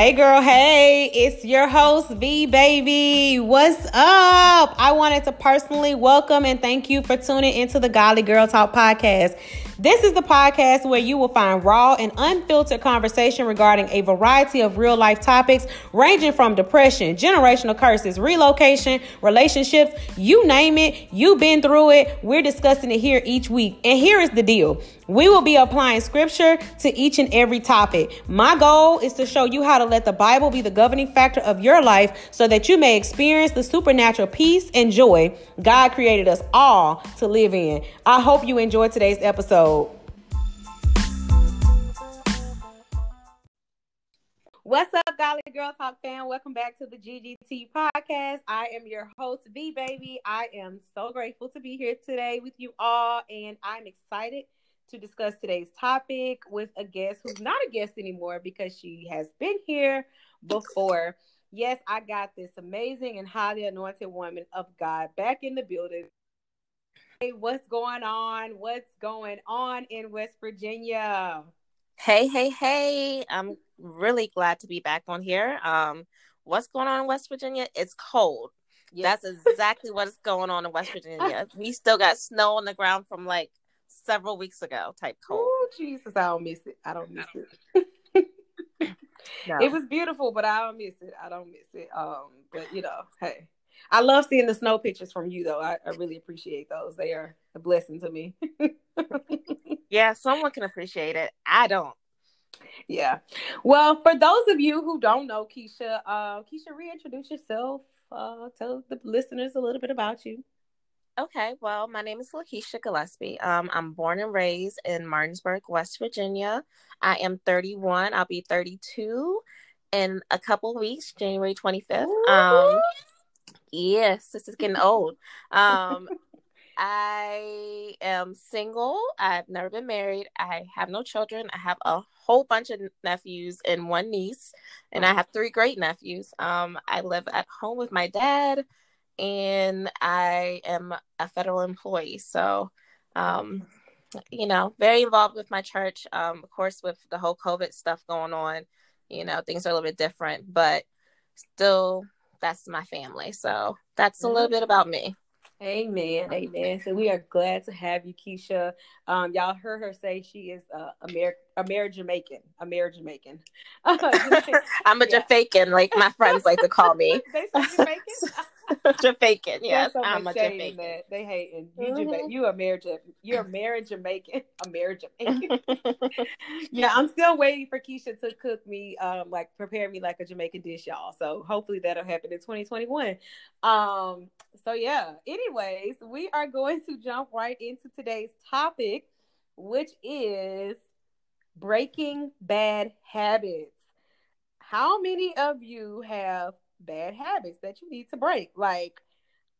Hey girl, hey, it's your host V Baby. What's up? I wanted to personally welcome and thank you for tuning into the Godly Girl Talk podcast. This is the podcast where you will find raw and unfiltered conversation regarding a variety of real life topics ranging from depression, generational curses, relocation, relationships, you name it, you've been through it. We're discussing it here each week. And here is the deal. We will be applying scripture to each and every topic. My goal is to show you how to let the Bible be the governing factor of your life so that you may experience the supernatural peace and joy God created us all to live in. I hope you enjoyed today's episode. What's up, Godly Girl Talk fan? Welcome back to the GGT podcast. I am your host, V Baby. I am so grateful to be here today with you all, and I'm excited to discuss today's topic with a guest who's not a guest anymore because she has been here before. Yes, I got this amazing and highly anointed woman of God back in the building. Hey, what's going on? What's going on in West Virginia? Hey, hey, hey. I'm really glad to be back on here. Um, what's going on in West Virginia? It's cold. Yes. That's exactly what's going on in West Virginia. we still got snow on the ground from like several weeks ago type cold. Oh Jesus, I don't miss it. I don't miss it. no. It was beautiful, but I don't miss it. I don't miss it. Um, but you know, hey. I love seeing the snow pictures from you though. I, I really appreciate those. They are a blessing to me. yeah, someone can appreciate it. I don't. Yeah. Well, for those of you who don't know Kiesha, uh, Kiesha, reintroduce yourself. Uh, tell the listeners a little bit about you. Okay, well, my name is Lakiesha Gillispie. Um, I'm born and raised in Martinsburg, West Virginia. I am 31. I'll be 32 in a couple weeks, January 25th. Um, yes, this is getting old. Um, I am single. I've never been married. I have no children. I have a whole bunch of nephews and one niece, and I have three great nephews. Um, I live at home with my dad and I am a federal employee. So, um, you know, very involved with my church. Um, of course, with the whole COVID stuff going on, you know, things are a little bit different, but still, that's my family. So that's a little bit about me. Amen. Amen. So we are glad to have you, Kiesha. Um, y'all heard her say she is uh, Amer- a Amer Jamaican. Amer Jamaican. I'm a yeah. Jamaican, like my friends like to call me. they say Jamaican. Jamaican, yes. I'm a Jamaican. That. They hating you. Mm-hmm. You a marriage. You're a married Jamaican. A married Jamaican. yeah, I'm still waiting for Kiesha to cook me, um, like prepare me like a Jamaican dish, y'all. So hopefully that'll happen in 2021. Um, so yeah. Anyways, we are going to jump right into today's topic, which is breaking bad habits. How many of you have bad habits that you need to break. Like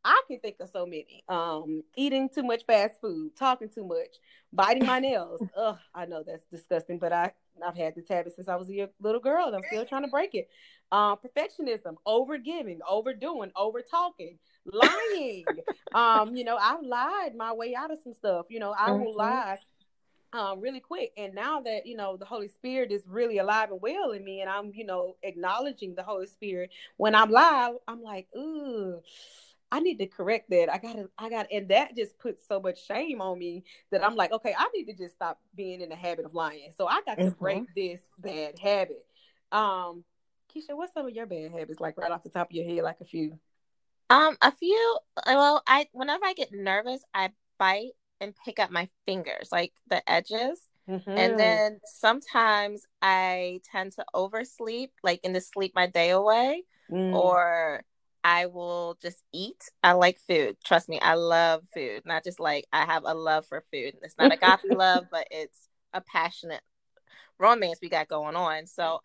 I can think of so many. Um, eating too much fast food, talking too much, biting my nails. Ugh, I know that's disgusting, but I I've had this habit since I was a little girl, and I'm still trying to break it. Um, perfectionism, over giving, overdoing, over talking, lying. um, you know, I've lied my way out of some stuff. You know, I will mm-hmm. lie um, really quick. And now that, you know, the Holy Spirit is really alive and well in me, and I'm, you know, acknowledging the Holy Spirit, when I'm live, I'm like, ooh, I need to correct that. I gotta, I got, and that just puts so much shame on me that I'm like, okay, I need to just stop being in the habit of lying. So I got to mm-hmm. break this bad habit. Um, Kiesha, what's some of your bad habits, like right off the top of your head, like a few? Um, a few. Well, I whenever I get nervous, I bite and pick up my fingers, like the edges. Mm-hmm. And then sometimes I tend to oversleep, like in the sleep my day away, mm. or I will just eat. I like food. Trust me, I love food. Not just like I have a love for food. It's not a agape love, but it's a passionate romance we got going on. So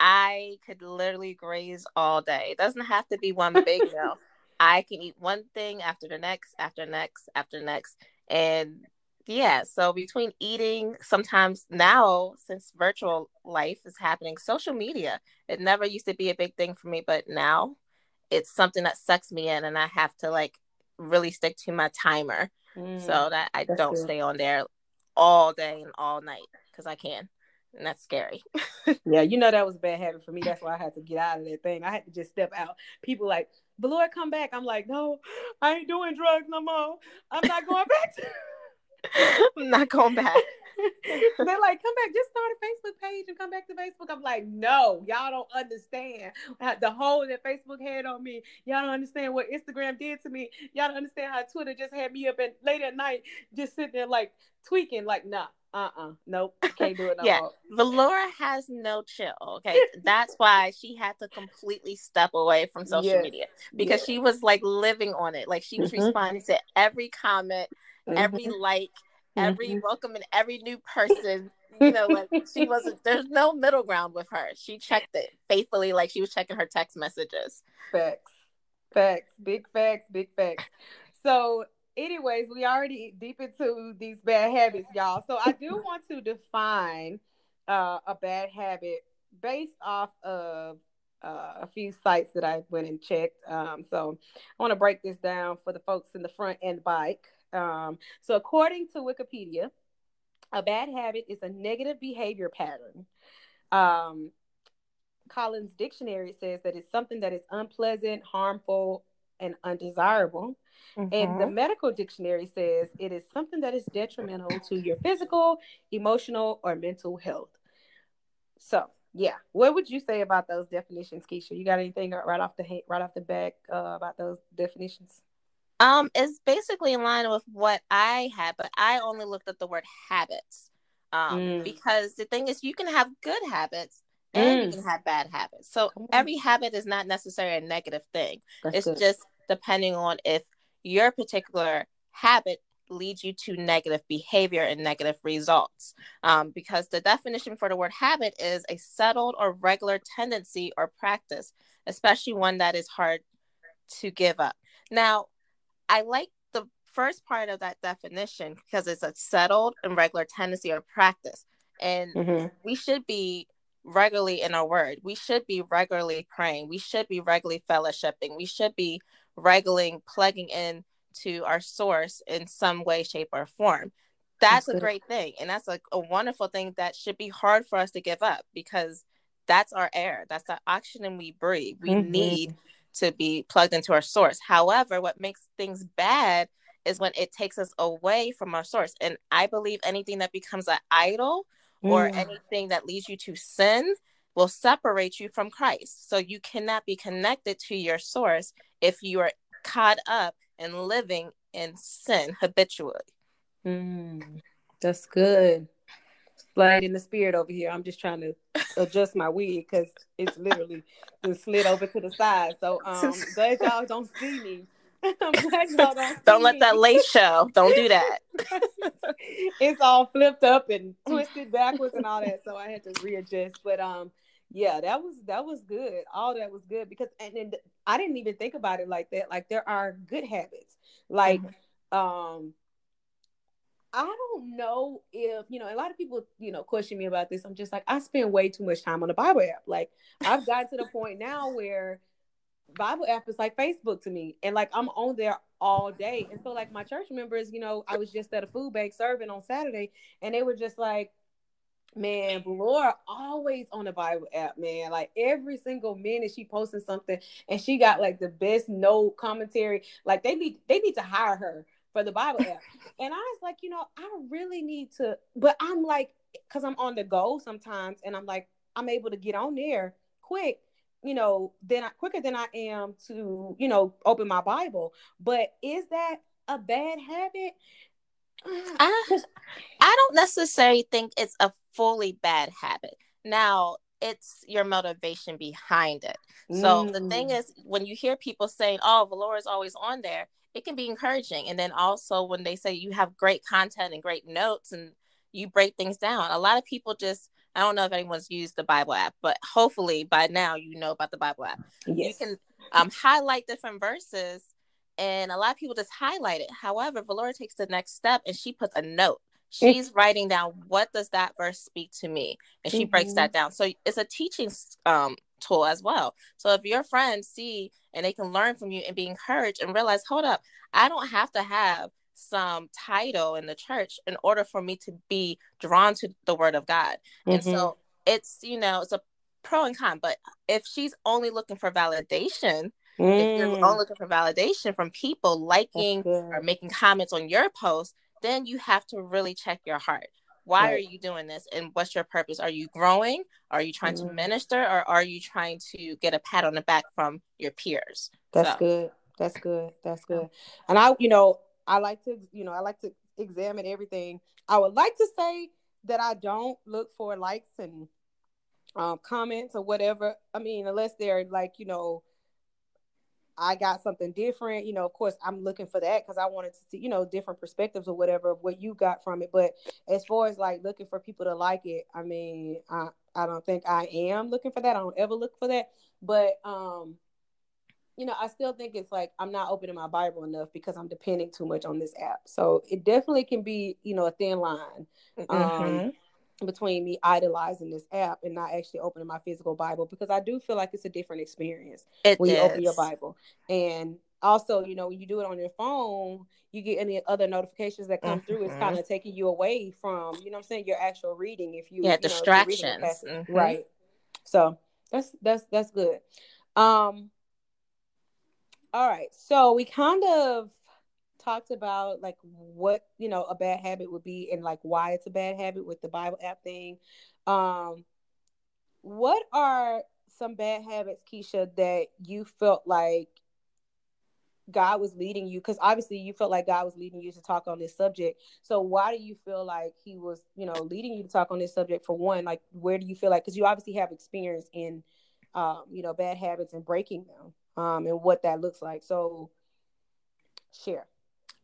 I could literally graze all day. It doesn't have to be one big meal. I can eat one thing after the next, after next, after next. And yeah, so between eating, sometimes now, since virtual life is happening, social media, it never used to be a big thing for me, but now it's something that sucks me in and I have to like really stick to my timer mm, so that I don't good. stay on there all day and all night because I can. and that's scary. yeah, you know that was a bad habit for me. That's why I had to get out of that thing. I had to just step out. People like, the Lord come back. I'm like, no, I ain't doing drugs no more. I'm not going back. To- I'm not going back. They're like, come back, just start a Facebook page and come back to Facebook. I'm like, no, y'all don't understand the hold that Facebook had on me. Y'all don't understand what Instagram did to me. Y'all don't understand how Twitter just had me up and late at night, just sitting there like tweaking, like, nah, uh-uh nope can't do it no yeah valora has no chill okay that's why she had to completely step away from social yes. media because yes. she was like living on it like she was mm-hmm. responding to every comment mm-hmm. every like every mm-hmm. welcome and every new person you know like she wasn't there's no middle ground with her she checked it faithfully like she was checking her text messages facts facts big facts big facts so anyways, we already deep into these bad habits, y'all. So I do want to define uh, a bad habit based off of uh, a few sites that I went and checked. Um, so I want to break this down for the folks in the front and bike. Um, so according to Wikipedia, a bad habit is a negative behavior pattern. Um, Collins Dictionary says that it's something that is unpleasant, harmful, and undesirable. Mm-hmm. And the mm-hmm. medical dictionary says it is something that is detrimental to your physical, emotional, or mental health. So, yeah, what would you say about those definitions, Kiesha? You got anything right off the right off the back uh, about those definitions? Um, it's basically in line with what I had, but I only looked at the word habits. Um, mm. because the thing is, you can have good habits and mm. you can have bad habits. So every habit is not necessarily a negative thing. That's it's good. just depending on if your particular habit leads you to negative behavior and negative results. Um, because the definition for the word habit is a settled or regular tendency or practice, especially one that is hard to give up. Now, I like the first part of that definition because it's a settled and regular tendency or practice. And mm-hmm. we should be regularly in our word. We should be regularly praying. We should be regularly fellowshipping. We should be regularly plugging in to our source in some way, shape, or form. That's, that's a great thing. And that's like a wonderful thing that should be hard for us to give up because that's our air. That's the oxygen we breathe. We mm-hmm. need to be plugged into our source. However, what makes things bad is when it takes us away from our source. And I believe anything that becomes an idol mm. or anything that leads you to sin will separate you from Christ. So you cannot be connected to your source if you are caught up in living in sin habitually. Mm, that's good. Slide in the spirit over here. I'm just trying to adjust my wig because it's literally just slid over to the side. So um glad y'all don't see me. I'm glad y'all don't Don't let me. that lace show. Don't do that. it's all flipped up and twisted backwards and all that. So I had to readjust. But um yeah that was that was good all that was good because and, and i didn't even think about it like that like there are good habits like mm-hmm. um i don't know if you know a lot of people you know question me about this. I'm just like i spend way too much time on the bible app. Like i've gotten to the point now where bible app is like facebook to me. And like i'm on there all day. And so like my church members you know i was just at a food bank serving on saturday and they were just like Man, Laura always on the Bible app, man. Like every single minute she posting something and she got like the best note commentary. Like they need they need to hire her for the Bible app. and I was like, you know, I really need to, but I'm like, because I'm on the go sometimes, and I'm like, I'm able to get on there quick, you know, then I quicker than I am to, you know, open my Bible. But is that a bad habit? I, I don't necessarily think it's a fully bad habit. Now, it's your motivation behind it. So mm. the thing mm. is, when you hear people saying, "Oh, Valora is always on there," it can be encouraging. And then also when they say you have great content and great notes and you break things down, a lot of people just I don't know if anyone's used the Bible app, but hopefully by now you know about the Bible app. Yes. You can um, highlight different verses and a lot of people just highlight it. However, Valora takes the next step and she puts a note. She's writing down what does that verse speak to me, and she mm-hmm. breaks that down. So it's a teaching um, tool as well. So if your friends see and they can learn from you and be encouraged and realize, hold up, I don't have to have some title in the church in order for me to be drawn to the word of God. Mm-hmm. And so it's, you know, it's a pro and con, but if she's only looking for validation, mm. if you're mm. only looking for validation from people liking or making comments on your post, then you have to really check your heart. Why right. are you doing this? And what's your purpose? Are you growing? Are you trying mm. to minister or are you trying to get a pat on the back from your peers? That's so. good. That's good. That's good. And I, you know, I like to, you know, I like to examine everything. I would like to say that I don't look for likes and um, comments or whatever. I mean, unless they're like, you know, I got something different, you know, of course I'm looking for that because I wanted to see, you know, different perspectives or whatever, what you got from it. But as far as like looking for people to like it, I mean, I, I don't think I am looking for that. I don't ever look for that. But um, you know, I still think it's like I'm not opening my Bible enough because I'm depending too much on this app. So it definitely can be, you know, a thin line um, mm-hmm. Between me idolizing this app and not actually opening my physical Bible because I do feel like it's a different experience it when is. you open your Bible. And also, you know, when you do it on your phone, you get any other notifications that come mm-hmm. through. It's kind of mm-hmm. taking you away from, you know, I'm saying your actual reading. If you yeah you distractions, know, mm-hmm. right? So that's that's that's good. Um, all right. So we kind of talked about like what, you know, a bad habit would be and like why it's a bad habit with the Bible app thing. Um what are some bad habits, Kiesha, that you felt like God was leading you because obviously you felt like God was leading you to talk on this subject. So why do you feel like he was, you know, leading you to talk on this subject for one? Like where do you feel like cuz you obviously have experience in um, you know, bad habits and breaking them um, and what that looks like. So, share.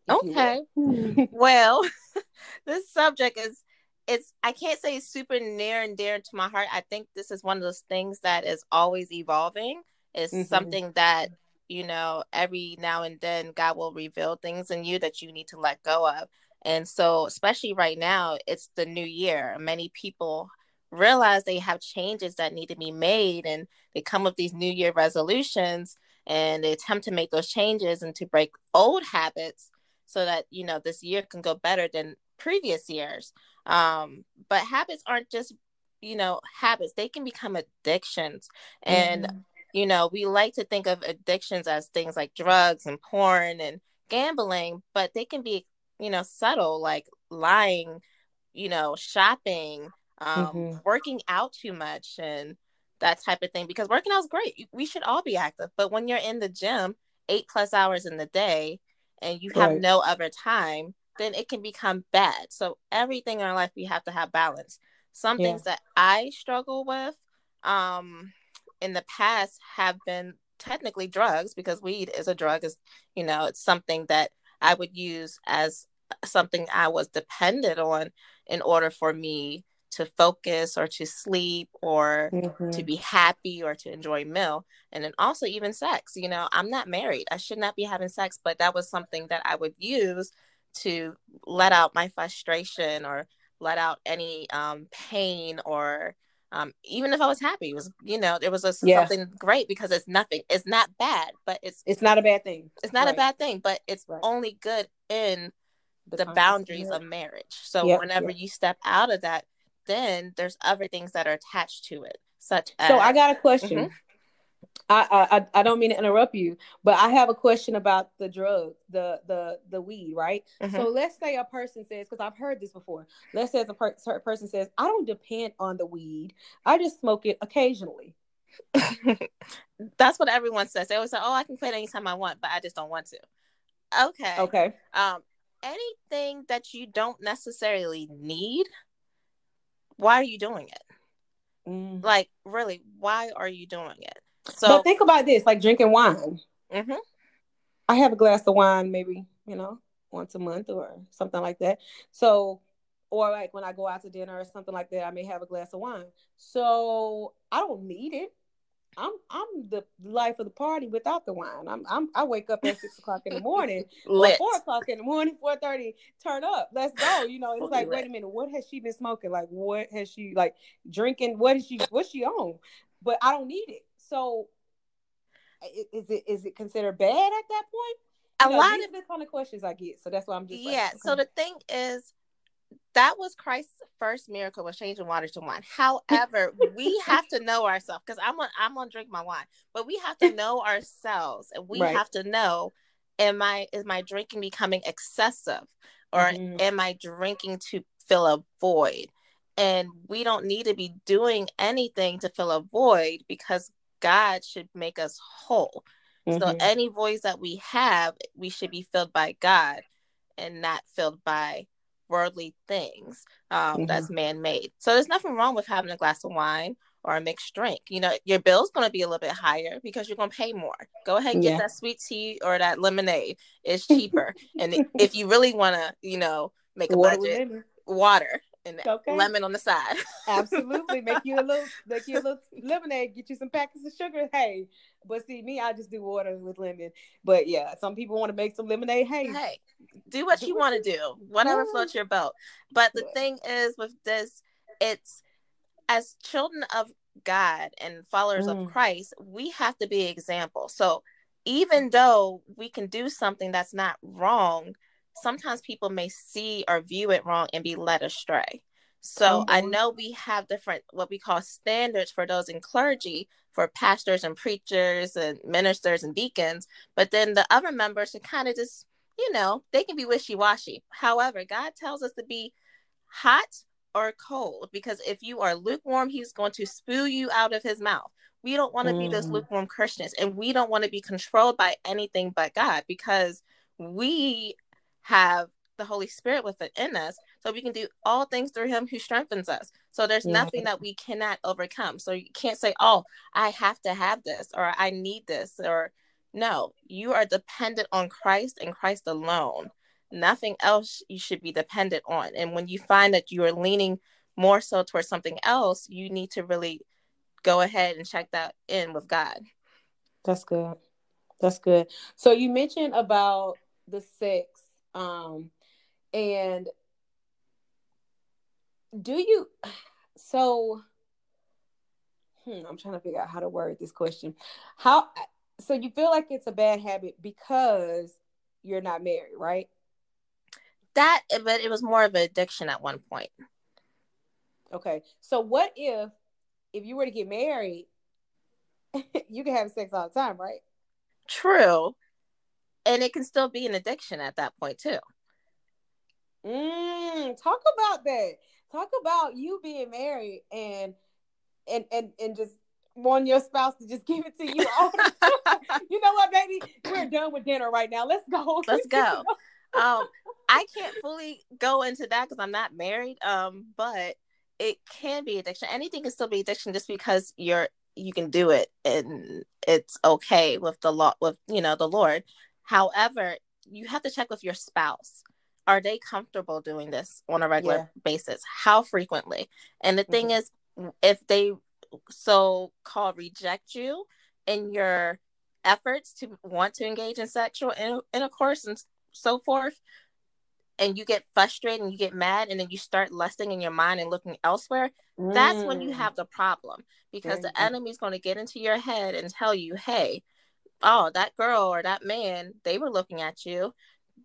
Okay. well, this subject is it's I can't say super near and dear to my heart. I think this is one of those things that is always evolving. It's mm-hmm. something that you know every now and then God will reveal things in you that you need to let go of. And so, especially right now, it's the new year. Many people realize they have changes that need to be made and they come with these new year resolutions and they attempt to make those changes and to break old habits so that you know this year can go better than previous years um but habits aren't just you know habits they can become addictions and mm-hmm. you know we like to think of addictions as things like drugs and porn and gambling but they can be you know subtle like lying you know shopping um, mm-hmm. working out too much and that type of thing because working out is great. We should all be active, but when you're in the gym eight plus hours in the day and you have right. no other time, then it can become bad. So everything in our life we have to have balance. Some yeah. things that I struggle with um in the past have been technically drugs because weed is a drug is you know it's something that I would use as something I was dependent on in order for me to focus or to sleep or mm-hmm. to be happy or to enjoy meal and then also even sex you know i'm not married i should not be having sex but that was something that i would use to let out my frustration or let out any um, pain or um, even if I was happy, it was you know it was a, yeah. something great because it's nothing. It's not bad, but it's it's not a bad thing. It's not right. a bad thing, but it's right. only good in the, the boundaries of marriage. So yep, whenever yep. you step out of that, then there's other things that are attached to it, such as. So I got a question. Mm-hmm. I, I I don't mean to interrupt you, but I have a question about the drug, the the the weed, right? Mm-hmm. So let's say a person says, because I've heard this before. Let's say a per- person says, I don't depend on the weed. I just smoke it occasionally. That's what everyone says. They always say, "Oh, I can quit anytime I want, but I just don't want to." Okay. Okay. Um, anything that you don't necessarily need why are you doing it? Mm. Like, really, why are you doing it? So, but think about this: like drinking wine. Mm-hmm. I have a glass of wine, maybe you know, once a month or something like that. So, or like when I go out to dinner or something like that, I may have a glass of wine. So I don't need it. I'm I'm the life of the party without the wine. I'm I'm I wake up at six o'clock in the morning, four o'clock in the morning, four thirty. Turn up, let's go. You know, it's like, wait a minute, what has she been smoking? Like, what has she like drinking? What is she? What's she on? But I don't need it. So, is it is it considered bad at that point? a know, lot of the kind of questions I get. So that's why I'm just yeah. Like, okay. So the thing is, that was Christ's first miracle was changing water to wine. However, we have to know ourselves because I'm on I'm gonna drink my wine, but we have to know ourselves and we right. have to know am I is my drinking becoming excessive or mm-hmm. am I drinking to fill a void? And we don't need to be doing anything to fill a void because God should make us whole. Mm-hmm. So any voids that we have, we should be filled by God and not filled by worldly things um, mm-hmm. that's man made. So there's nothing wrong with having a glass of wine or a mixed drink. You know, your bill's going to be a little bit higher because you're going to pay more. Go ahead and get yeah. that sweet tea or that lemonade. It's cheaper. and if you really want to, you know, make a water budget, water and okay. lemon on the side. Absolutely. Make you a little make you a little lemonade, get you some packets of sugar. Hey. But see me, I just do water with lemon. But yeah, some people want to make some lemonade. Hey. Hey. Do what you want to do. Whatever floats your boat. But the thing is with this, it's as children of God and followers mm. of Christ, we have to be example. So even though we can do something that's not wrong, sometimes people may see or view it wrong and be led astray. So mm-hmm. I know we have different what we call standards for those in clergy for pastors and preachers and ministers and deacons, but then the other members are kind of just, you know, they can be wishy-washy. However, God tells us to be hot or cold because if you are lukewarm, he's going to spew you out of his mouth. We don't want to mm. be those mm. lukewarm Christians and we don't want to be controlled by anything but God because we have the Holy Spirit within us, so we can do all things through Him who strengthens us. So there's yeah. nothing that we cannot overcome. So you can't say, "Oh, I have to have this," or "I need this," or no. You are dependent on Christ and Christ alone. Nothing else you should be dependent on. And when you find that you are leaning more so towards something else, you need to really go ahead and check that in with God. That's good. That's good. So you mentioned about the sex um, and do you, so, hmm, I'm trying to figure out how to word this question. How, so you feel like it's a bad habit because you're not married, right? That, but it was more of an addiction at one point. Okay. So what if, if you were to get married, you can have sex all the time, right? True and it can still be an addiction at that point too. Mm, talk about that. Talk about you being married and and and and just want your spouse to just give it to you all you know what, baby? We're done with dinner right now. Let's go. Let's go. um, I can't fully go into that because I'm not married. Um, but it can be addiction. Anything can still be addiction just because you're you can do it and it's okay with the law with you know the Lord. However, you have to check with your spouse. Are they comfortable doing this on a regular yeah. basis? How frequently? And the thing mm-hmm. is, if they so called reject you in your efforts to want to engage in sexual intercourse and so forth, and you get frustrated and you get mad and then you start lusting in your mind and looking elsewhere, mm. that's when you mm. have the problem because the enemy is going to get into your head and tell you, hey, oh, that girl or that man, they were looking at you.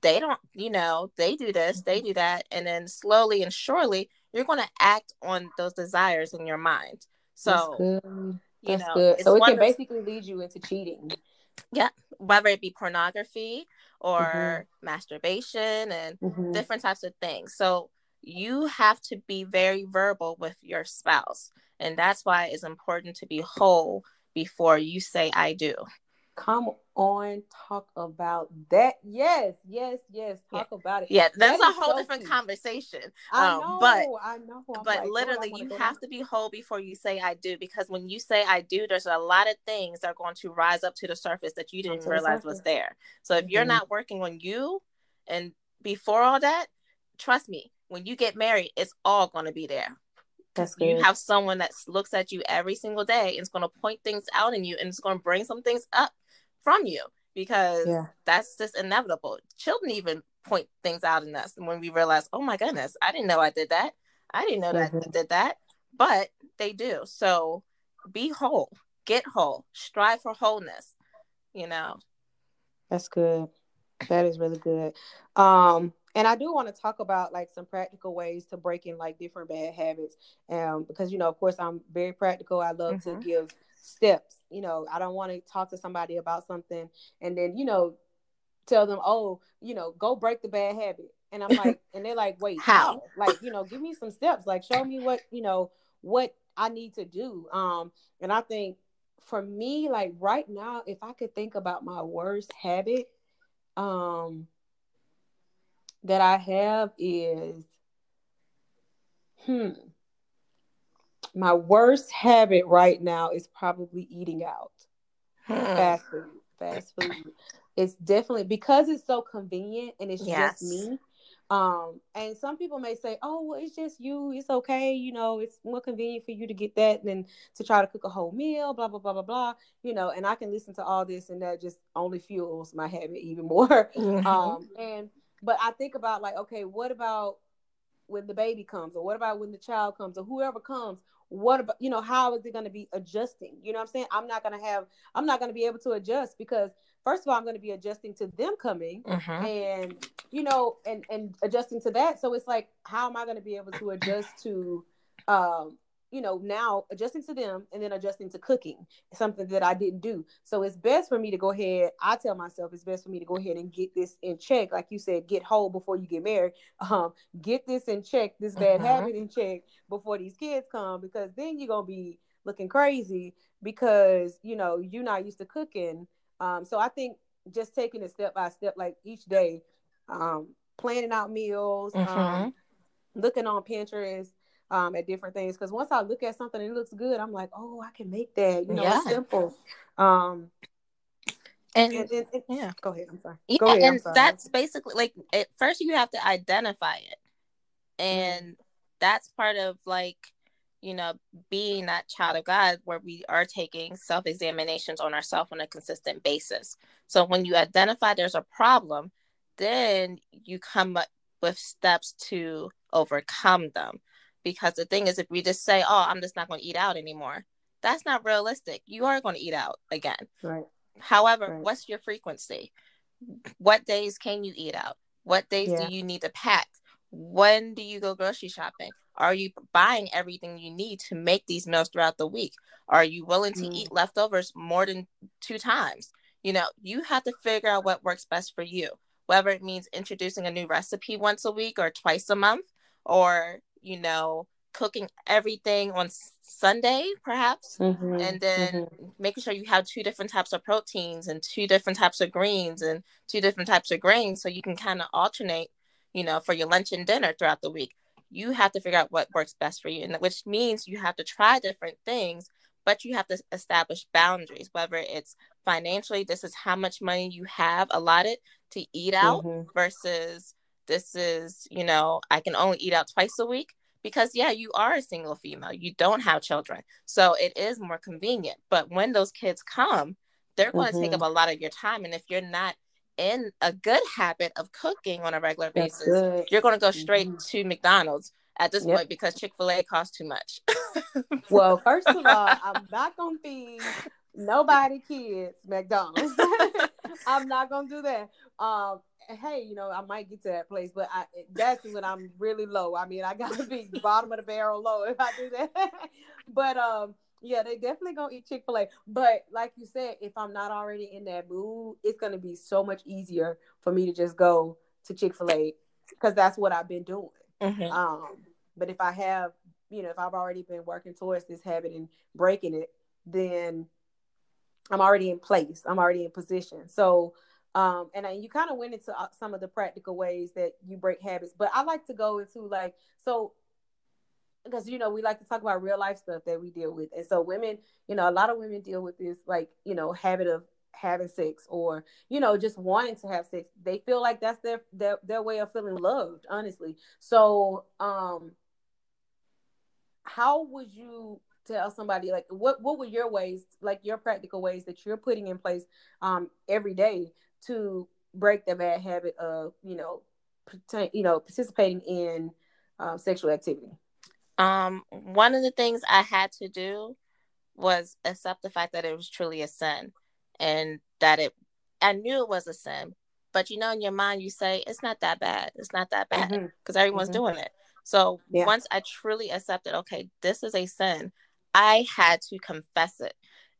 They don't, you know, they do this, they mm-hmm. do that. And then slowly and surely, you're going to act on those desires in your mind. So, That's you know, good. so it can basically lead you into cheating. Yeah, whether it be pornography or mm-hmm. masturbation and mm-hmm. different types of things. So, you have to be very verbal with your spouse. And that's why it's important to be whole before you say, I do. Come on, talk about that. Yes, yes, yes. Talk yeah. about it. Yeah, that's that a whole so different conversation. I um, know, but I know. I'm but like, literally, you have to be whole before you say I do, because when you say I do, there's a lot of things that are going to rise up to the surface that you didn't realize was there. So if mm-hmm. you're not working on you, and before all that, trust me, when you get married, it's all going to be there. That's good. You have someone that looks at you every single day and is going to point things out in you and it's going to bring some things up from you because yeah. that's just inevitable. Children even point things out in us and when we realize, oh my goodness, I didn't know I did that. I didn't know that mm-hmm. I did that. But they do. So be whole, get whole, strive for wholeness, you know. That's good. That is really good. Um, and I do want to talk about like some practical ways to break in like different bad habits. Um, because you know, of course, I'm very practical. I love mm-hmm. to give steps. You know, I don't want to talk to somebody about something and then you know tell them, oh, you know, go break the bad habit. And I'm like, and they're like, wait, how? Like, you know, give me some steps. Like, show me what you know what I need to do. Um, and I think for me, like right now, if I could think about my worst habit, um, that I have is, hmm, my worst habit right now is probably eating out, hmm. fast food, fast food. It's definitely because it's so convenient and it's yes. just me. Um, and some people may say, "Oh, well, it's just you. It's okay. You know, it's more convenient for you to get that than to try to cook a whole meal." Blah blah blah blah blah. You know, and I can listen to all this, and that just only fuels my habit even more. Mm-hmm. Um, and but I think about like, okay, what about when the baby comes, or what about when the child comes, or whoever comes? What about you know how is it going to be adjusting? You know what I'm saying? I'm not going to have. I'm not going to be able to adjust because first of all, I'm going to be adjusting to them coming mm-hmm. and, you know, and, and adjusting to that. So it's like, how am I going to be able to adjust to, um, you know, now adjusting to them and then adjusting to cooking, something that I didn't do. So it's best for me to go ahead. I tell myself it's best for me to go ahead and get this in check. Like you said, get whole before you get married. Um, get this in check, this bad mm-hmm. habit in check before these kids come, because then you're going to be looking crazy because, you know, you're not used to cooking um, so I think just taking it step by step, like each day, um, planning out meals, um, mm-hmm. um, looking on Pinterest um, at different things. Because once I look at something and it looks good, I'm like, oh, I can make that. You know, yeah. it's simple. Um, and, and, and, and, yeah, go ahead. I'm sorry. Yeah, go ahead. And that's basically like at first you have to identify it, and mm-hmm. that's part of like you know, being that child of God where we are taking self examinations on ourselves on a consistent basis. So when you identify there's a problem, then you come up with steps to overcome them. Because the thing is, if we just say, oh, I'm just not going to eat out anymore, that's not realistic. You are going to eat out again. Right. However, right. what's your frequency? What days can you eat out? What days yeah. do you need to pack? When do you go grocery shopping? Are you buying everything you need to make these meals throughout the week? Are you willing to mm. eat leftovers more than two times? You know, you have to figure out what works best for you, whether it means introducing a new recipe once a week or twice a month, or, you know, cooking everything on Sunday, perhaps, mm-hmm, and then mm-hmm. making sure you have two different types of proteins and two different types of greens and two different types of grains so you can kind of alternate, you know, for your lunch and dinner throughout the week you have to figure out what works best for you and which means you have to try different things but you have to establish boundaries whether it's financially this is how much money you have allotted to eat out mm-hmm. versus this is you know i can only eat out twice a week because yeah you are a single female you don't have children so it is more convenient but when those kids come they're going mm-hmm. to take up a lot of your time and if you're not in a good habit of cooking on a regular basis, you're going to go straight mm-hmm. to McDonald's at this yep. point because Chick fil A costs too much. well, first of all, I'm not going to feed nobody kids McDonald's. I'm not going to do that. Um, hey, you know, I might get to that place, but I, that's when I'm really low. I mean, I got to be bottom of the barrel low if I do that. but, um, yeah, they definitely gonna eat Chick Fil A. But like you said, if I'm not already in that mood, it's gonna be so much easier for me to just go to Chick Fil A because that's what I've been doing. Mm-hmm. Um, but if I have, you know, if I've already been working towards this habit and breaking it, then I'm already in place. I'm already in position. So, um, and I, you kind of went into uh, some of the practical ways that you break habits, but I like to go into like so because you know we like to talk about real life stuff that we deal with. And so women you know a lot of women deal with this like you know habit of having sex or you know just wanting to have sex. They feel like that's their their, their way of feeling loved honestly. So um how would you tell somebody like what what were your ways like your practical ways that you're putting in place um every day to break the bad habit of you know you know participating in um, sexual activity um, one of the things I had to do was accept the fact that it was truly a sin and that it I knew it was a sin, but you know in your mind you say it's not that bad it's not that bad because mm-hmm. everyone's mm-hmm. doing it so yeah. once i truly accepted okay this is a sin i had to confess it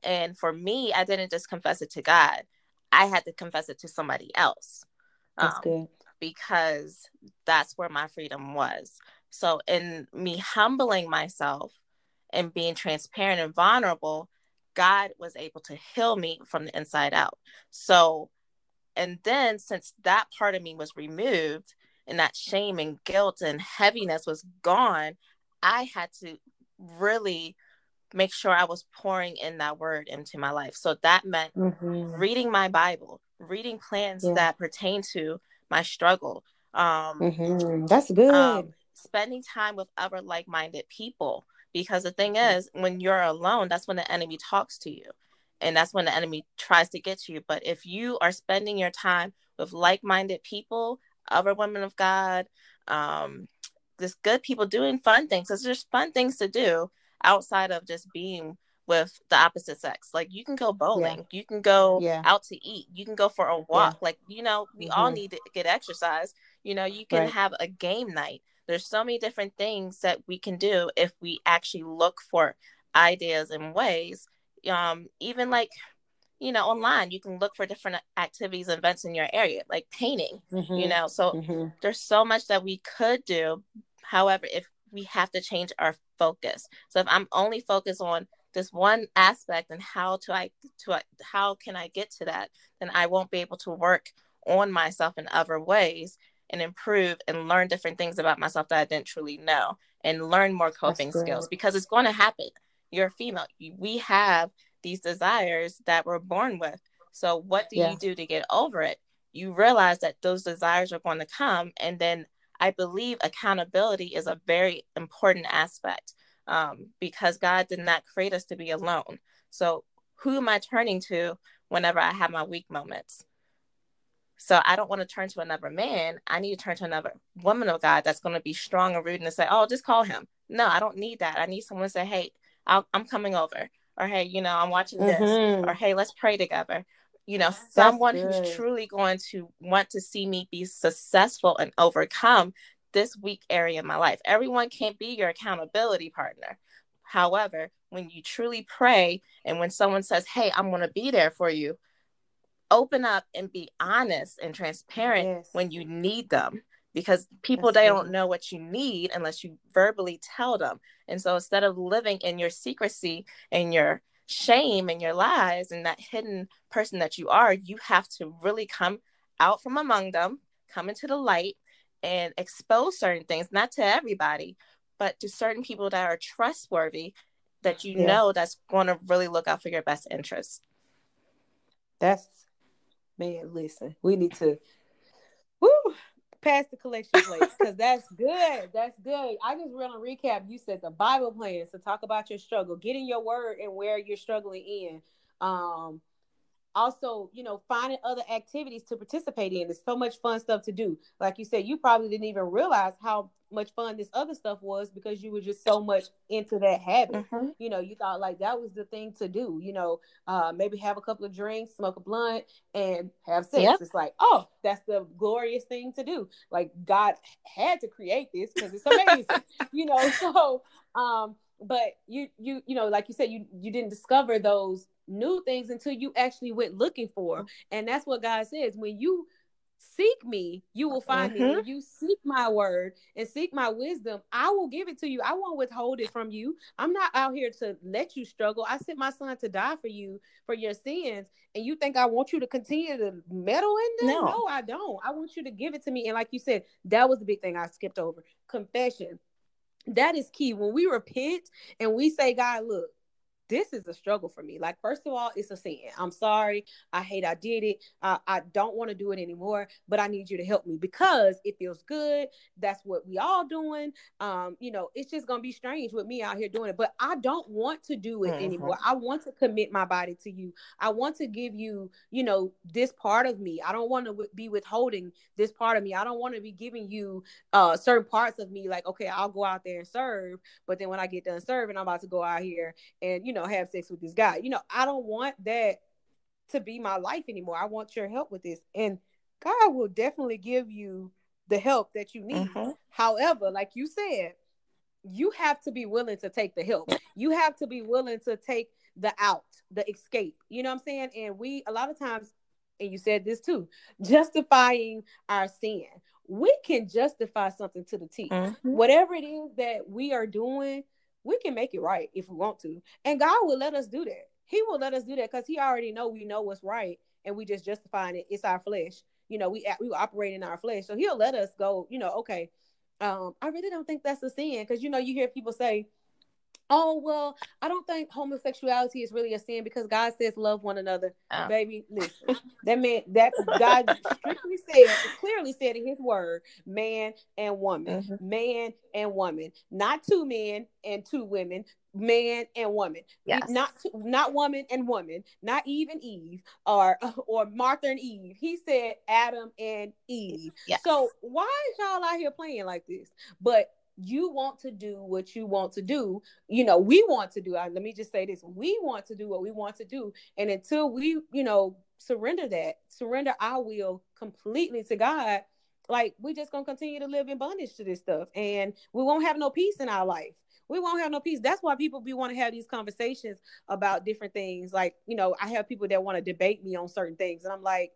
and for me i didn't just confess it to god i had to confess it to somebody else that's um, good. because that's where my freedom was. So in me humbling myself and being transparent and vulnerable god was able to heal me from the inside out. So and then since that part of me was removed and that shame and guilt and heaviness was gone, I had to really make sure I was pouring in that word into my life. So that meant mm-hmm. reading my Bible, reading plans yeah. that pertain to my struggle. Um, mm-hmm. That's good. Um, spending time with other like minded people. Because the thing is, when you're alone, that's when the enemy talks to you and that's when the enemy tries to get to you but if you are spending your time with like-minded people other women of god um just good people doing fun things there's just fun things to do outside of just being with the opposite sex like you can go bowling yeah. you can go yeah. out to eat you can go for a walk yeah. like you know we mm-hmm. all need to get exercise you know you can right. have a game night there's so many different things that we can do if we actually look for ideas and ways um, even like you know online you can look for different activities and events in your area like painting mm-hmm. you know so mm-hmm. there's so much that we could do however if we have to change our focus so if i'm only focused on this one aspect and how to i to how can i get to that then i won't be able to work on myself in other ways and improve and learn different things about myself that i didn't truly know and learn more coping skills because it's going to happen you're a female. We have these desires that we're born with. So what do yeah. you do to get over it? You realize that those desires are going to come. And then I believe accountability is a very important aspect um, because God did not create us to be alone. So who am I turning to whenever I have my weak moments? So I don't want to turn to another man. I need to turn to another woman of God that's going to be strong and rude and say, oh, just call him. No, I don't need that. I need someone to say, hey, i am coming over or hey you know i'm watching this mm-hmm. or hey let's pray together you know someone good. who's truly going to want to see me be successful and overcome this weak area in my life everyone can't be your accountability partner however when you truly pray and when someone says hey i'm going to be there for you open up and be honest and transparent yes. when you need them because people That's they don't know what you need unless you verbally tell them and so instead of living in your secrecy and your shame and your lies and that hidden person that you are you have to really come out from among them come into the light and expose certain things not to everybody but to certain people that are trustworthy that you yeah. know that's going to really look out for your best interest that's man listen we need to woo, pass the collection plate because that's good. That's good. I just want to recap. You said the Bible plans to talk about your struggle, getting your word and where you're struggling in. Um, also, you know, finding other activities to participate in. There's so much fun stuff to do. Like you said, you probably didn't even realize how much fun this other stuff was because you were just so much into that habit. Mm-hmm. You know, you thought like that was the thing to do. You know, uh, maybe have a couple of drinks, smoke a blunt, and have sex. Yep. It's like, oh, that's the glorious thing to do. Like God had to create this because it's amazing. you know, so um, but you you you know, like you said, you you didn't discover those new things until you actually went looking for. And that's what God says. When you seek me, you will find mm-hmm. me. When you seek my word and seek my wisdom, I will give it to you. I won't withhold it from you. I'm not out here to let you struggle. I sent my son to die for you for your sins. And you think I want you to continue to meddle in them? No. no, I don't. I want you to give it to me. And like you said, that was the big thing I skipped over. Confession. That is key. When we repent and we say, God, look, this is a struggle for me. Like, first of all, it's a sin. I'm sorry. I hate I did it. I, I don't want to do it anymore, but I need you to help me because it feels good. That's what we all doing. Um, you know, it's just gonna be strange with me out here doing it, but I don't want to do it mm-hmm. anymore. I want to commit my body to you. I want to give you, you know, this part of me. I don't want to w- be withholding this part of me. I don't want to be giving you uh certain parts of me, like, okay, I'll go out there and serve, but then when I get done serving, I'm about to go out here and you know know, have sex with this guy. You know, I don't want that to be my life anymore. I want your help with this. And God will definitely give you the help that you need. Mm-hmm. However, like you said, you have to be willing to take the help. You have to be willing to take the out, the escape. You know what I'm saying? And we a lot of times, and you said this too, justifying our sin. We can justify something to the T. Mm-hmm. Whatever it is that we are doing, we can make it right if we want to. And God will let us do that. He will let us do that because He already know we know what's right and we just justifying it. It's our flesh. You know, we we operate in our flesh. So He'll let us go, you know, okay, um, I really don't think that's a sin because you know, you hear people say, oh well i don't think homosexuality is really a sin because god says love one another oh. baby listen that man that god strictly said clearly said in his word man and woman mm-hmm. man and woman not two men and two women man and woman yes. not not woman and woman not eve and eve or or martha and eve he said adam and eve yes. so why is y'all out here playing like this but you want to do what you want to do. You know, we want to do. let me just say this: we want to do what we want to do, and until we, you know, surrender that, surrender our will completely to God, like we just gonna continue to live in bondage to this stuff, and we won't have no peace in our life. We won't have no peace. That's why people be want to have these conversations about different things. Like, you know, I have people that want to debate me on certain things, and I'm like,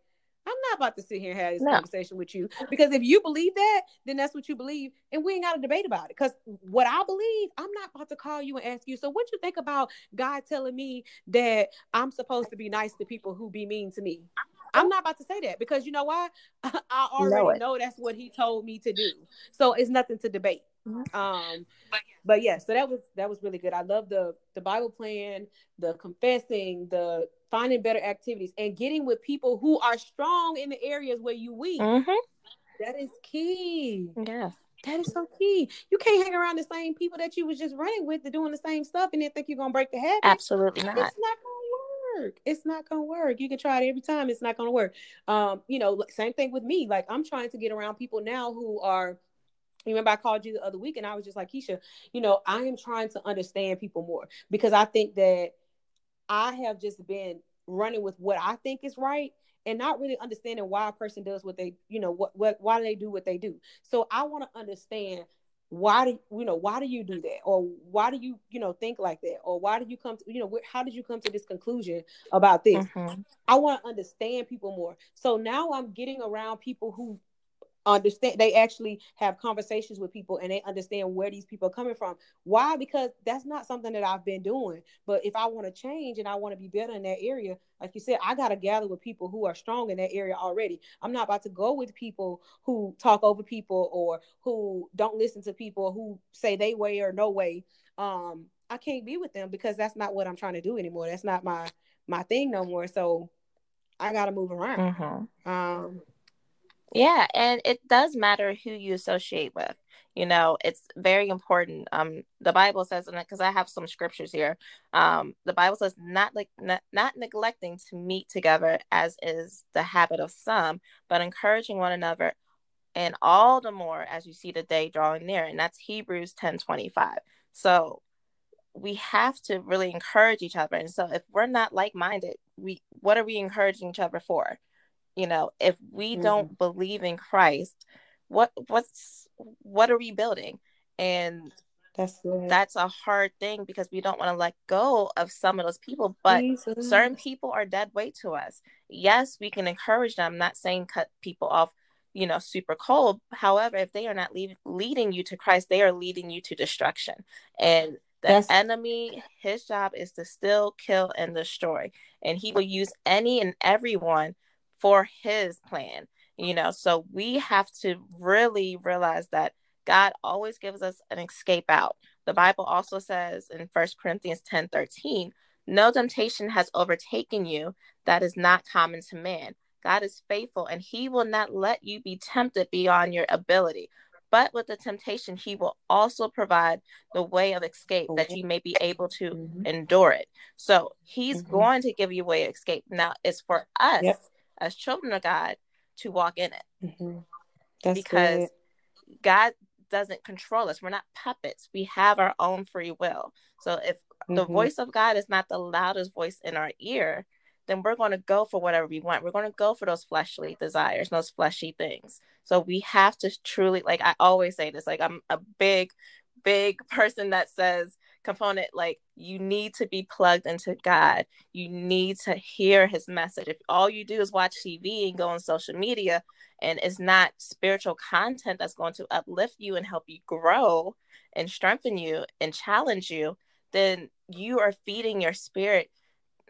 I'm not about to sit here and have this no. conversation with you because if you believe that, then that's what you believe, and we ain't got to debate about it. Because what I believe, I'm not about to call you and ask you. So, what you think about God telling me that I'm supposed to be nice to people who be mean to me? I'm not about to say that because you know why? I already know, know that's what He told me to do. So it's nothing to debate. Mm-hmm. Um, but yeah, so that was that was really good. I love the the Bible plan, the confessing, the finding better activities, and getting with people who are strong in the areas where you weak. Mm-hmm. That is key. Yes. That is so key. You can't hang around the same people that you was just running with, to doing the same stuff, and then think you're gonna break the habit. Absolutely not. It's not gonna work. It's not gonna work. You can try it every time. It's not gonna work. Um, you know, same thing with me. Like I'm trying to get around people now who are remember I called you the other week and I was just like, Kiesha, you know, I am trying to understand people more because I think that I have just been running with what I think is right and not really understanding why a person does what they, you know, what what why do they do what they do. So I want to understand why do you know why do you do that or why do you you know think like that or why did you come to you know how did you come to this conclusion about this mm-hmm. i want to understand people more so now i'm getting around people who understand they actually have conversations with people and they understand where these people are coming from. Why? Because that's not something that i've been doing. But if i want to change and i want to be better in that area like you said i got to gather with people who are strong in that area already. I'm not about to go with people who talk over people or who don't listen to people who say they way or no way. Um i can't be with them because that's not what i'm trying to do anymore. That's not my my thing no more. So i got to move around. Mm-hmm. um yeah, and it does matter who you associate with. You know, it's very important. Um, the Bible says, and because I have some scriptures here, um, the Bible says not like not, not neglecting to meet together as is the habit of some, but encouraging one another, and all the more as you see the day drawing near. And that's Hebrews ten twenty five. So we have to really encourage each other. And so if we're not like minded, we what are we encouraging each other for? You know if we mm-hmm. don't believe in christ what what's what are we building and that's good. that's a hard thing because we don't want to let go of some of those people but Jesus. certain people are dead weight to us yes we can encourage them I'm not saying cut people off you know super cold however if they are not lead, leading you to christ they are leading you to destruction and the that's... enemy his job is to still kill and destroy and he will use any and everyone for his plan you know? So we have to really realize that god always gives us an escape out. The bible also says in First corinthians 10 13 no temptation has overtaken you that is not common to man. God is faithful and he will not let you be tempted beyond your ability. But with the temptation he will also provide the way of escape that you may be able to mm-hmm. endure it. So he's mm-hmm. going to give you a way of escape. Now it's for us yep as children of God to walk in it. Mm-hmm. because good. God doesn't control us. We're not puppets. We have our own free will. So if mm-hmm. the voice of God is not the loudest voice in our ear, then we're going to go for whatever we want. We're going to go for those fleshly desires, those fleshy things. So we have to truly, like I always say this, like I'm a big, big person that says component like you need to be plugged into God. You need to hear his message. If all you do is watch TV and go on social media and it's not spiritual content that's going to uplift you and help you grow and strengthen you and challenge you, then you are feeding your spirit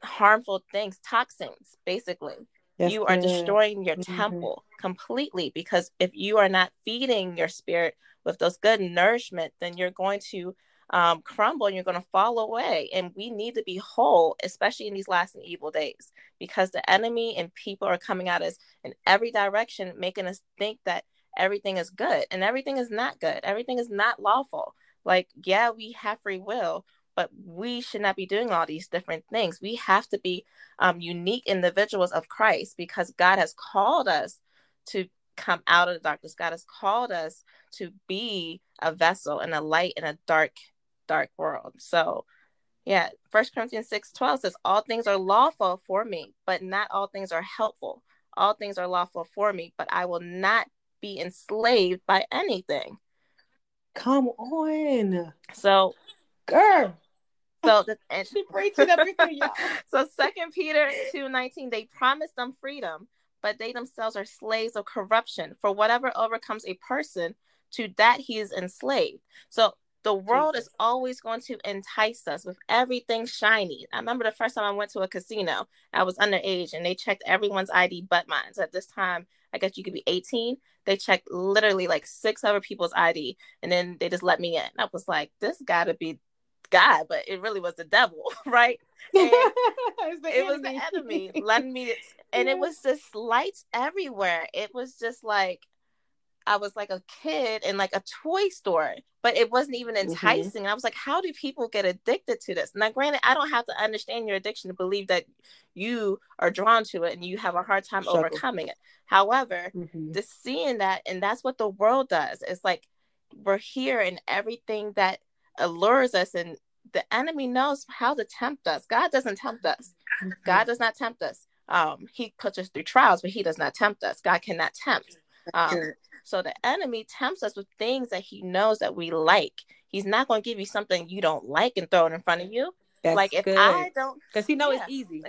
harmful things, toxins, basically. Yes, you are destroying your mm-hmm. temple completely because if you are not feeding your spirit with those good nourishment, then you're going to um, crumble and you're going to fall away. And we need to be whole, especially in these last and evil days, because the enemy and people are coming at us in every direction, making us think that everything is good and everything is not good. Everything is not lawful. Like, yeah, we have free will, but we should not be doing all these different things. We have to be um, unique individuals of Christ because God has called us to come out of the darkness. God has called us to be a vessel and a light in a dark, dark world. So, yeah, First Corinthians 6 12 says, All things are lawful for me, but not all things are helpful. All things are lawful for me, but I will not be enslaved by anything. Come on. So, girl. So the and she preaching everything, y'all. so Second Peter two nineteen, they promise them freedom, but they themselves are slaves of corruption. For whatever overcomes a person, to that he is enslaved. So the world Jesus. is always going to entice us with everything shiny. I remember the first time I went to a casino, I was underage and they checked everyone's ID but mine. So at this time, I guess you could be 18. They checked literally like six other people's ID and then they just let me in. I was like, this gotta be God, but it really was the devil, right? it enemy. was the enemy letting me, and it was just lights everywhere. It was just like I was like a kid in like a toy store, but it wasn't even mm-hmm. enticing. Mm-hmm. I was like, how do people get addicted to this? Now, granted, I don't have to understand your addiction to believe that you are drawn to it and you have a hard time overcoming it. However, mm-hmm. the seeing that, and that's what the world does. It's like we're here and everything that allures us and the enemy knows how to tempt us. God doesn't tempt us. Mm-hmm. God does not tempt us. Um, he puts us through trials, but he does not tempt us. God cannot tempt. Um, so the enemy tempts us with things that he knows that we like. He's not going to give you something you don't like and throw it in front of you. That's like if good. I don't, because he knows yeah. it's easy.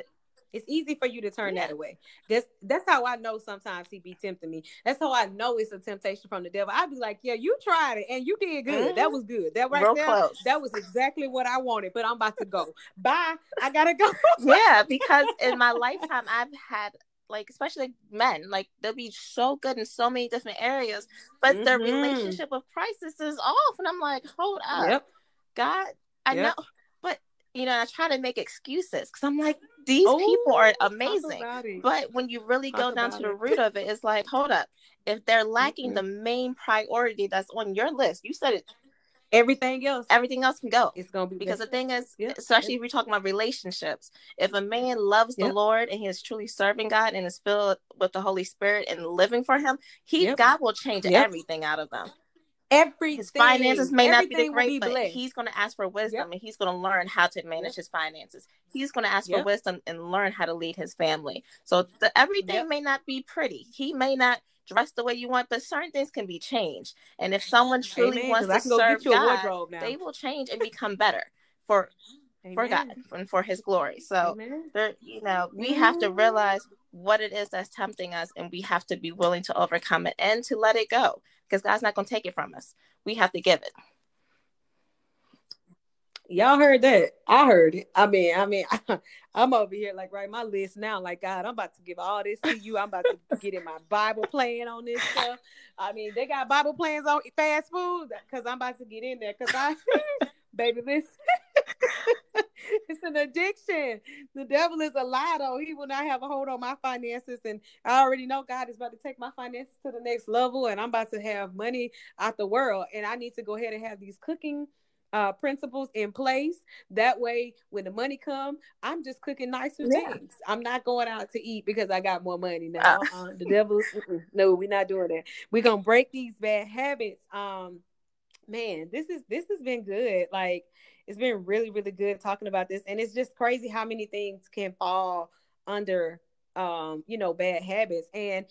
It's easy for you to turn yeah. that away. That's that's how I know sometimes he be tempting me. That's how I know it's a temptation from the devil. I'd be like, yeah, you tried it and you did good. Mm-hmm. That was good. That right Real there, close. that was exactly what I wanted. But I'm about to go. Bye. I gotta go. yeah, because in my lifetime I've had like especially men like they'll be so good in so many different areas but mm-hmm. their relationship with crisis is off and i'm like hold up yep. god i yep. know but you know i try to make excuses because i'm like these oh, people are amazing but when you really talk go down to the root of it it's like hold up if they're lacking mm-hmm. the main priority that's on your list you said it everything else everything else can go. it's gonna be because the thing is yep. especially if we're talking about relationships if a man loves yep. the lord and he is truly serving god and is filled with the holy spirit and living for him he yep. god will change everything out of them. Everything his finances may not be the great be but he's going to ask for wisdom and he's going to learn how to manage his finances. He's going to ask for wisdom and learn how to lead his family. So the, everything may not be pretty. He may not dress the way you want, but certain things can be changed. And if someone truly Amen, wants to serve God, they will change and become better for Amen. for God and for His glory. So, there, you know, we have to realize what it is that's tempting us, and we have to be willing to overcome it and to let it go because God's not going to take it from us. We have to give it. Y'all heard that? I heard it. I mean, I mean, I, am over here like write my list now. Like God, I'm about to give all this to you. I'm about to get in my Bible plan on this stuff. I mean, they got Bible plans on fast food because I'm about to get in there. Because I, baby, listen, it's an addiction. The devil is a lie, though. He will not have a hold on my finances, and I already know God is about to take my finances to the next level, and I'm about to have money out the world, and I need to go ahead and have these cooking uh, principles in place. That way, when the money come, I'm just cooking nicer yeah. things. I'm not going out to eat because I got more money now. Uh. Uh, the devil, no, we're not doing that. We're gonna break these bad habits. Um, man, this is this has been good. Like it's been really, really good talking about this, and it's just crazy how many things can fall under um you know bad habits and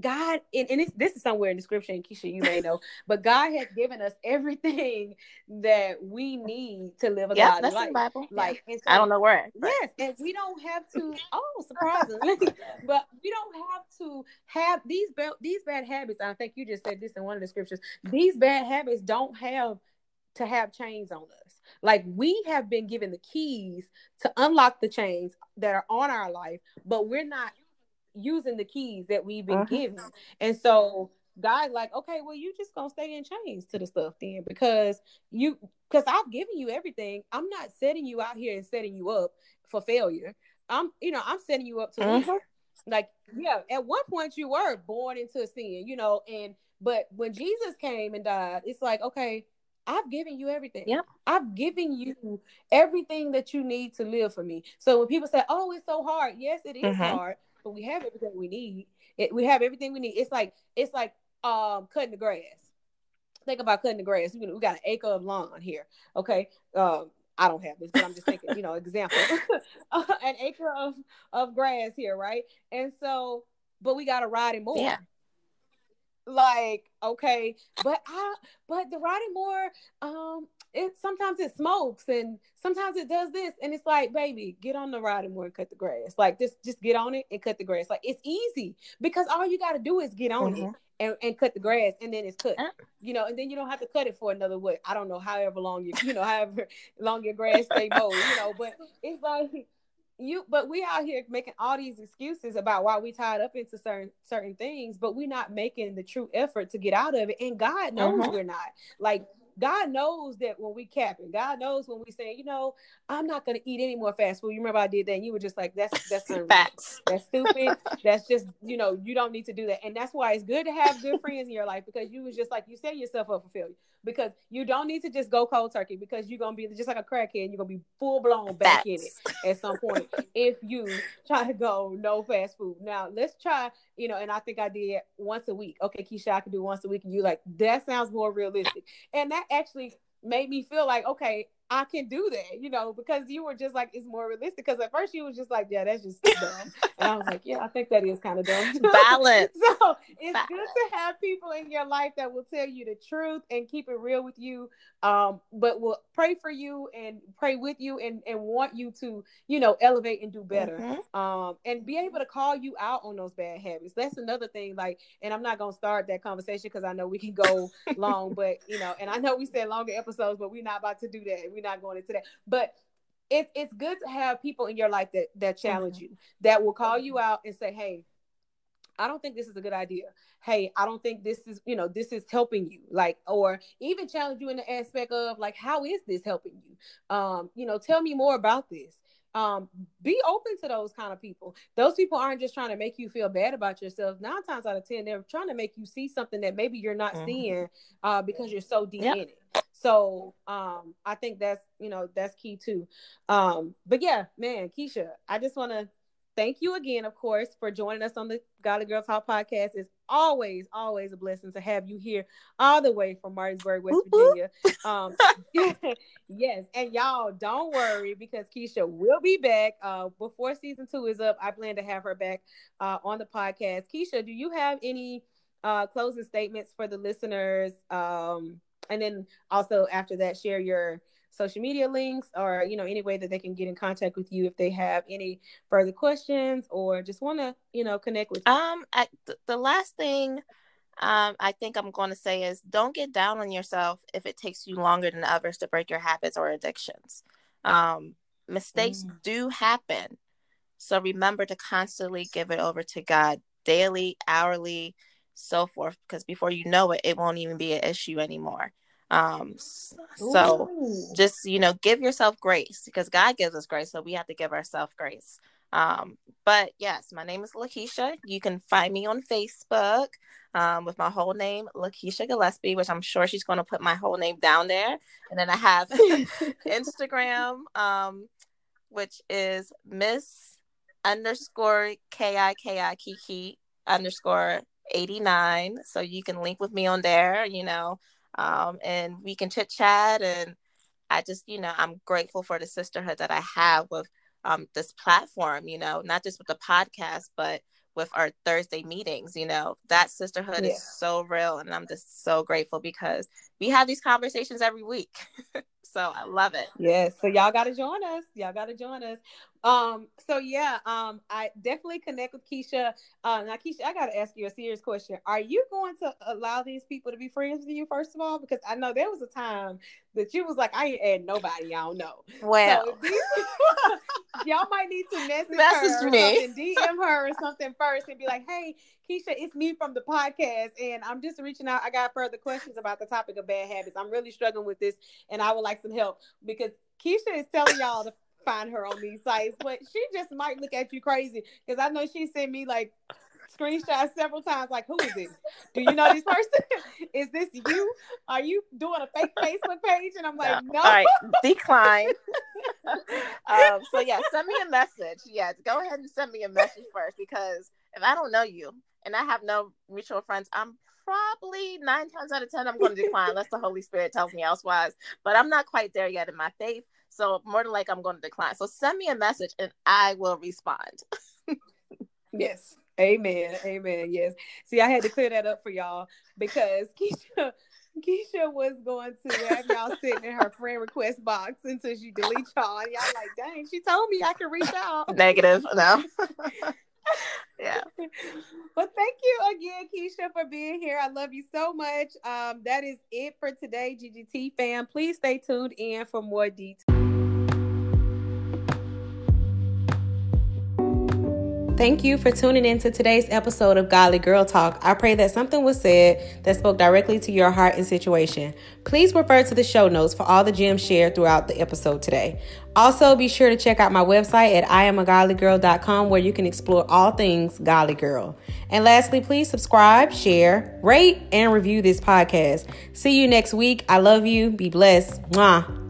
God, and, and this is somewhere in the scripture, and Kiesha, you may know, but God has given us everything that we need to live a godly that's life. The Bible. Like, yeah. so, I don't know where. But. Yes, and we don't have to. Oh, surprising! but we don't have to have these bad these bad habits. I think you just said this in one of the scriptures. These bad habits don't have to have chains on us. Like we have been given the keys to unlock the chains that are on our life, but we're not using the keys that we've been uh-huh. given. And so God, like, okay, well, you just gonna stay in chains to the stuff then because you because I've given you everything. I'm not setting you out here and setting you up for failure. I'm, you know, I'm setting you up to uh-huh. like, yeah, at one point you were born into a sin, you know, and but when Jesus came and died, it's like, okay, I've given you everything. Yep. I've given you everything that you need to live for me. So when people say, "Oh, it's so hard," yes, it is uh-huh. hard, but we have everything we need. It, we have everything we need. It's like it's like um cutting the grass. Think about cutting the grass. We, got an acre of lawn here. Okay. Um, I don't have this, but I'm just thinking, you know, example, an acre of of grass here, right? And so, but we got to ride it more. Yeah. Like, okay, but I, but the riding mower, um, it sometimes it smokes and sometimes it does this and it's like baby get on the riding mower and cut the grass like just just get on it and cut the grass like it's easy because all you got to do is get on mm-hmm. it and, and cut the grass and then it's cut uh. you know and then you don't have to cut it for another what i don't know however long you you know however long your grass stay mowed you know but it's like you but we out here making all these excuses about why we tied up into certain certain things but we're not making the true effort to get out of it and god knows mm-hmm. we're not like God knows that when we capping, God knows when we say, you know, I'm not gonna eat any more fast food. You remember I did that, and you were just like, that's that's facts. That's stupid. that's just, you know, you don't need to do that. And that's why it's good to have good friends in your life because you was just like you set yourself up for failure. Because you don't need to just go cold turkey because you're gonna be just like a crackhead, you're gonna be full blown back in it at some point if you try to go no fast food. Now let's try, you know, and I think I did once a week. Okay, Kiesha, I can do once a week, and you like that sounds more realistic. And that actually made me feel like, okay, I can do that, you know, because you were just like, it's more realistic. Because at first you was just like, yeah, that's just dumb. and I was like, yeah, I think that is kind of dumb. Balance. so it's Balance. good to have people in your life that will tell you the truth and keep it real with you. Um, but will pray for you and pray with you and, and want you to, you know, elevate and do better. Mm-hmm. Um, and be able to call you out on those bad habits. That's another thing. Like, and I'm not gonna start that conversation because I know we can go long, but you know, and I know we said longer episodes, but we're not about to do that we're not going into that. But it's it's good to have people in your life that that challenge mm-hmm. you, that will call you out and say, "Hey, I don't think this is a good idea. Hey, I don't think this is, you know, this is helping you. Like, or even challenge you in the aspect of like, how is this helping you? Um, you know, tell me more about this. Um, be open to those kind of people. Those people aren't just trying to make you feel bad about yourself. Nine times out of ten, they're trying to make you see something that maybe you're not mm-hmm. seeing uh, because you're so deep yep. in it. So um, I think that's you know that's key too. Um, but yeah, man, Kiesha, I just want to thank you again, of course, for joining us on the Godly Girl Talk podcast. It's always, always a blessing to have you here, all the way from Martinsburg, West Virginia. Um, yes, and y'all don't worry because Kiesha will be back uh, before season two is up. I plan to have her back uh, on the podcast. Kiesha, do you have any uh, closing statements for the listeners? Um, and then also after that share your social media links or you know any way that they can get in contact with you if they have any further questions or just want to you know connect with you. um I, th- the last thing um i think i'm going to say is don't get down on yourself if it takes you longer than others to break your habits or addictions um mistakes mm. do happen so remember to constantly give it over to god daily hourly so forth because before you know it it won't even be an issue anymore. Um so Ooh. just you know give yourself grace because god gives us grace so we have to give ourselves grace. Um but yes my name is Lakiesha. You can find me on facebook um, with my whole name Lakiesha Gillispie which i'm sure she's going to put my whole name down there. And then i have instagram um which is miss underscore k-i-k-i kiki underscore 89 so you can link with me on there you know um, and we can chit chat and i just you know i'm grateful for the sisterhood that i have with um, this platform, you know, not just with the podcast, but with our Thursday meetings, you know, that sisterhood yeah. is so real. And I'm just so grateful because we have these conversations every week. so I love it. Yes. So y'all got to join us. Y'all got to join us. Um, so yeah, um, I definitely connect with Kiesha. Uh, now Kiesha, I got to ask you a serious question. Are you going to allow these people to be friends with you, first of all? Because I know there was a time that you was like, I ain't add nobody I don't know. Well, so y'all might need to message, message her me, DM her or something first, and be like, Hey, Kiesha, it's me from the podcast, and I'm just reaching out. I got further questions about the topic of bad habits. I'm really struggling with this, and I would like some help because Kiesha is telling y'all to find her on these sites, but she just might look at you crazy because I know she sent me like screenshots several times like who is this? Do you know this person? Is this you? Are you doing a fake facebook page? And i'm like no, right decline. Um, so yeah send me a message. Yeah go ahead and send me a message first because if i don't know you and i have no mutual friends i'm probably nine times out of ten i'm going to decline unless the holy spirit tells me elsewise but i'm not quite there yet in my faith so more than like I'm going to decline. So send me a message and I will respond. yes. Amen. Amen. Yes. See, I had to clear that up for y'all because Kiesha Kiesha was going to have y'all sitting in her friend request box until she delete y'all. And y'all like, dang, she told me I could reach out. Negative. No. yeah. Well, thank you again, Kiesha, for being here. I love you so much. Um, that is it for today, GGT fam. Please stay tuned in for more details. Thank you for tuning in to today's episode of Godly Girl Talk. I pray that something was said that spoke directly to your heart and situation. Please refer to the show notes for all the gems shared throughout the episode today. Also, be sure to check out my website at iamagodlygirl.com where you can explore all things Godly Girl. And lastly, please subscribe, share, rate, and review this podcast. See you next week. I love you. Be blessed. Mwah.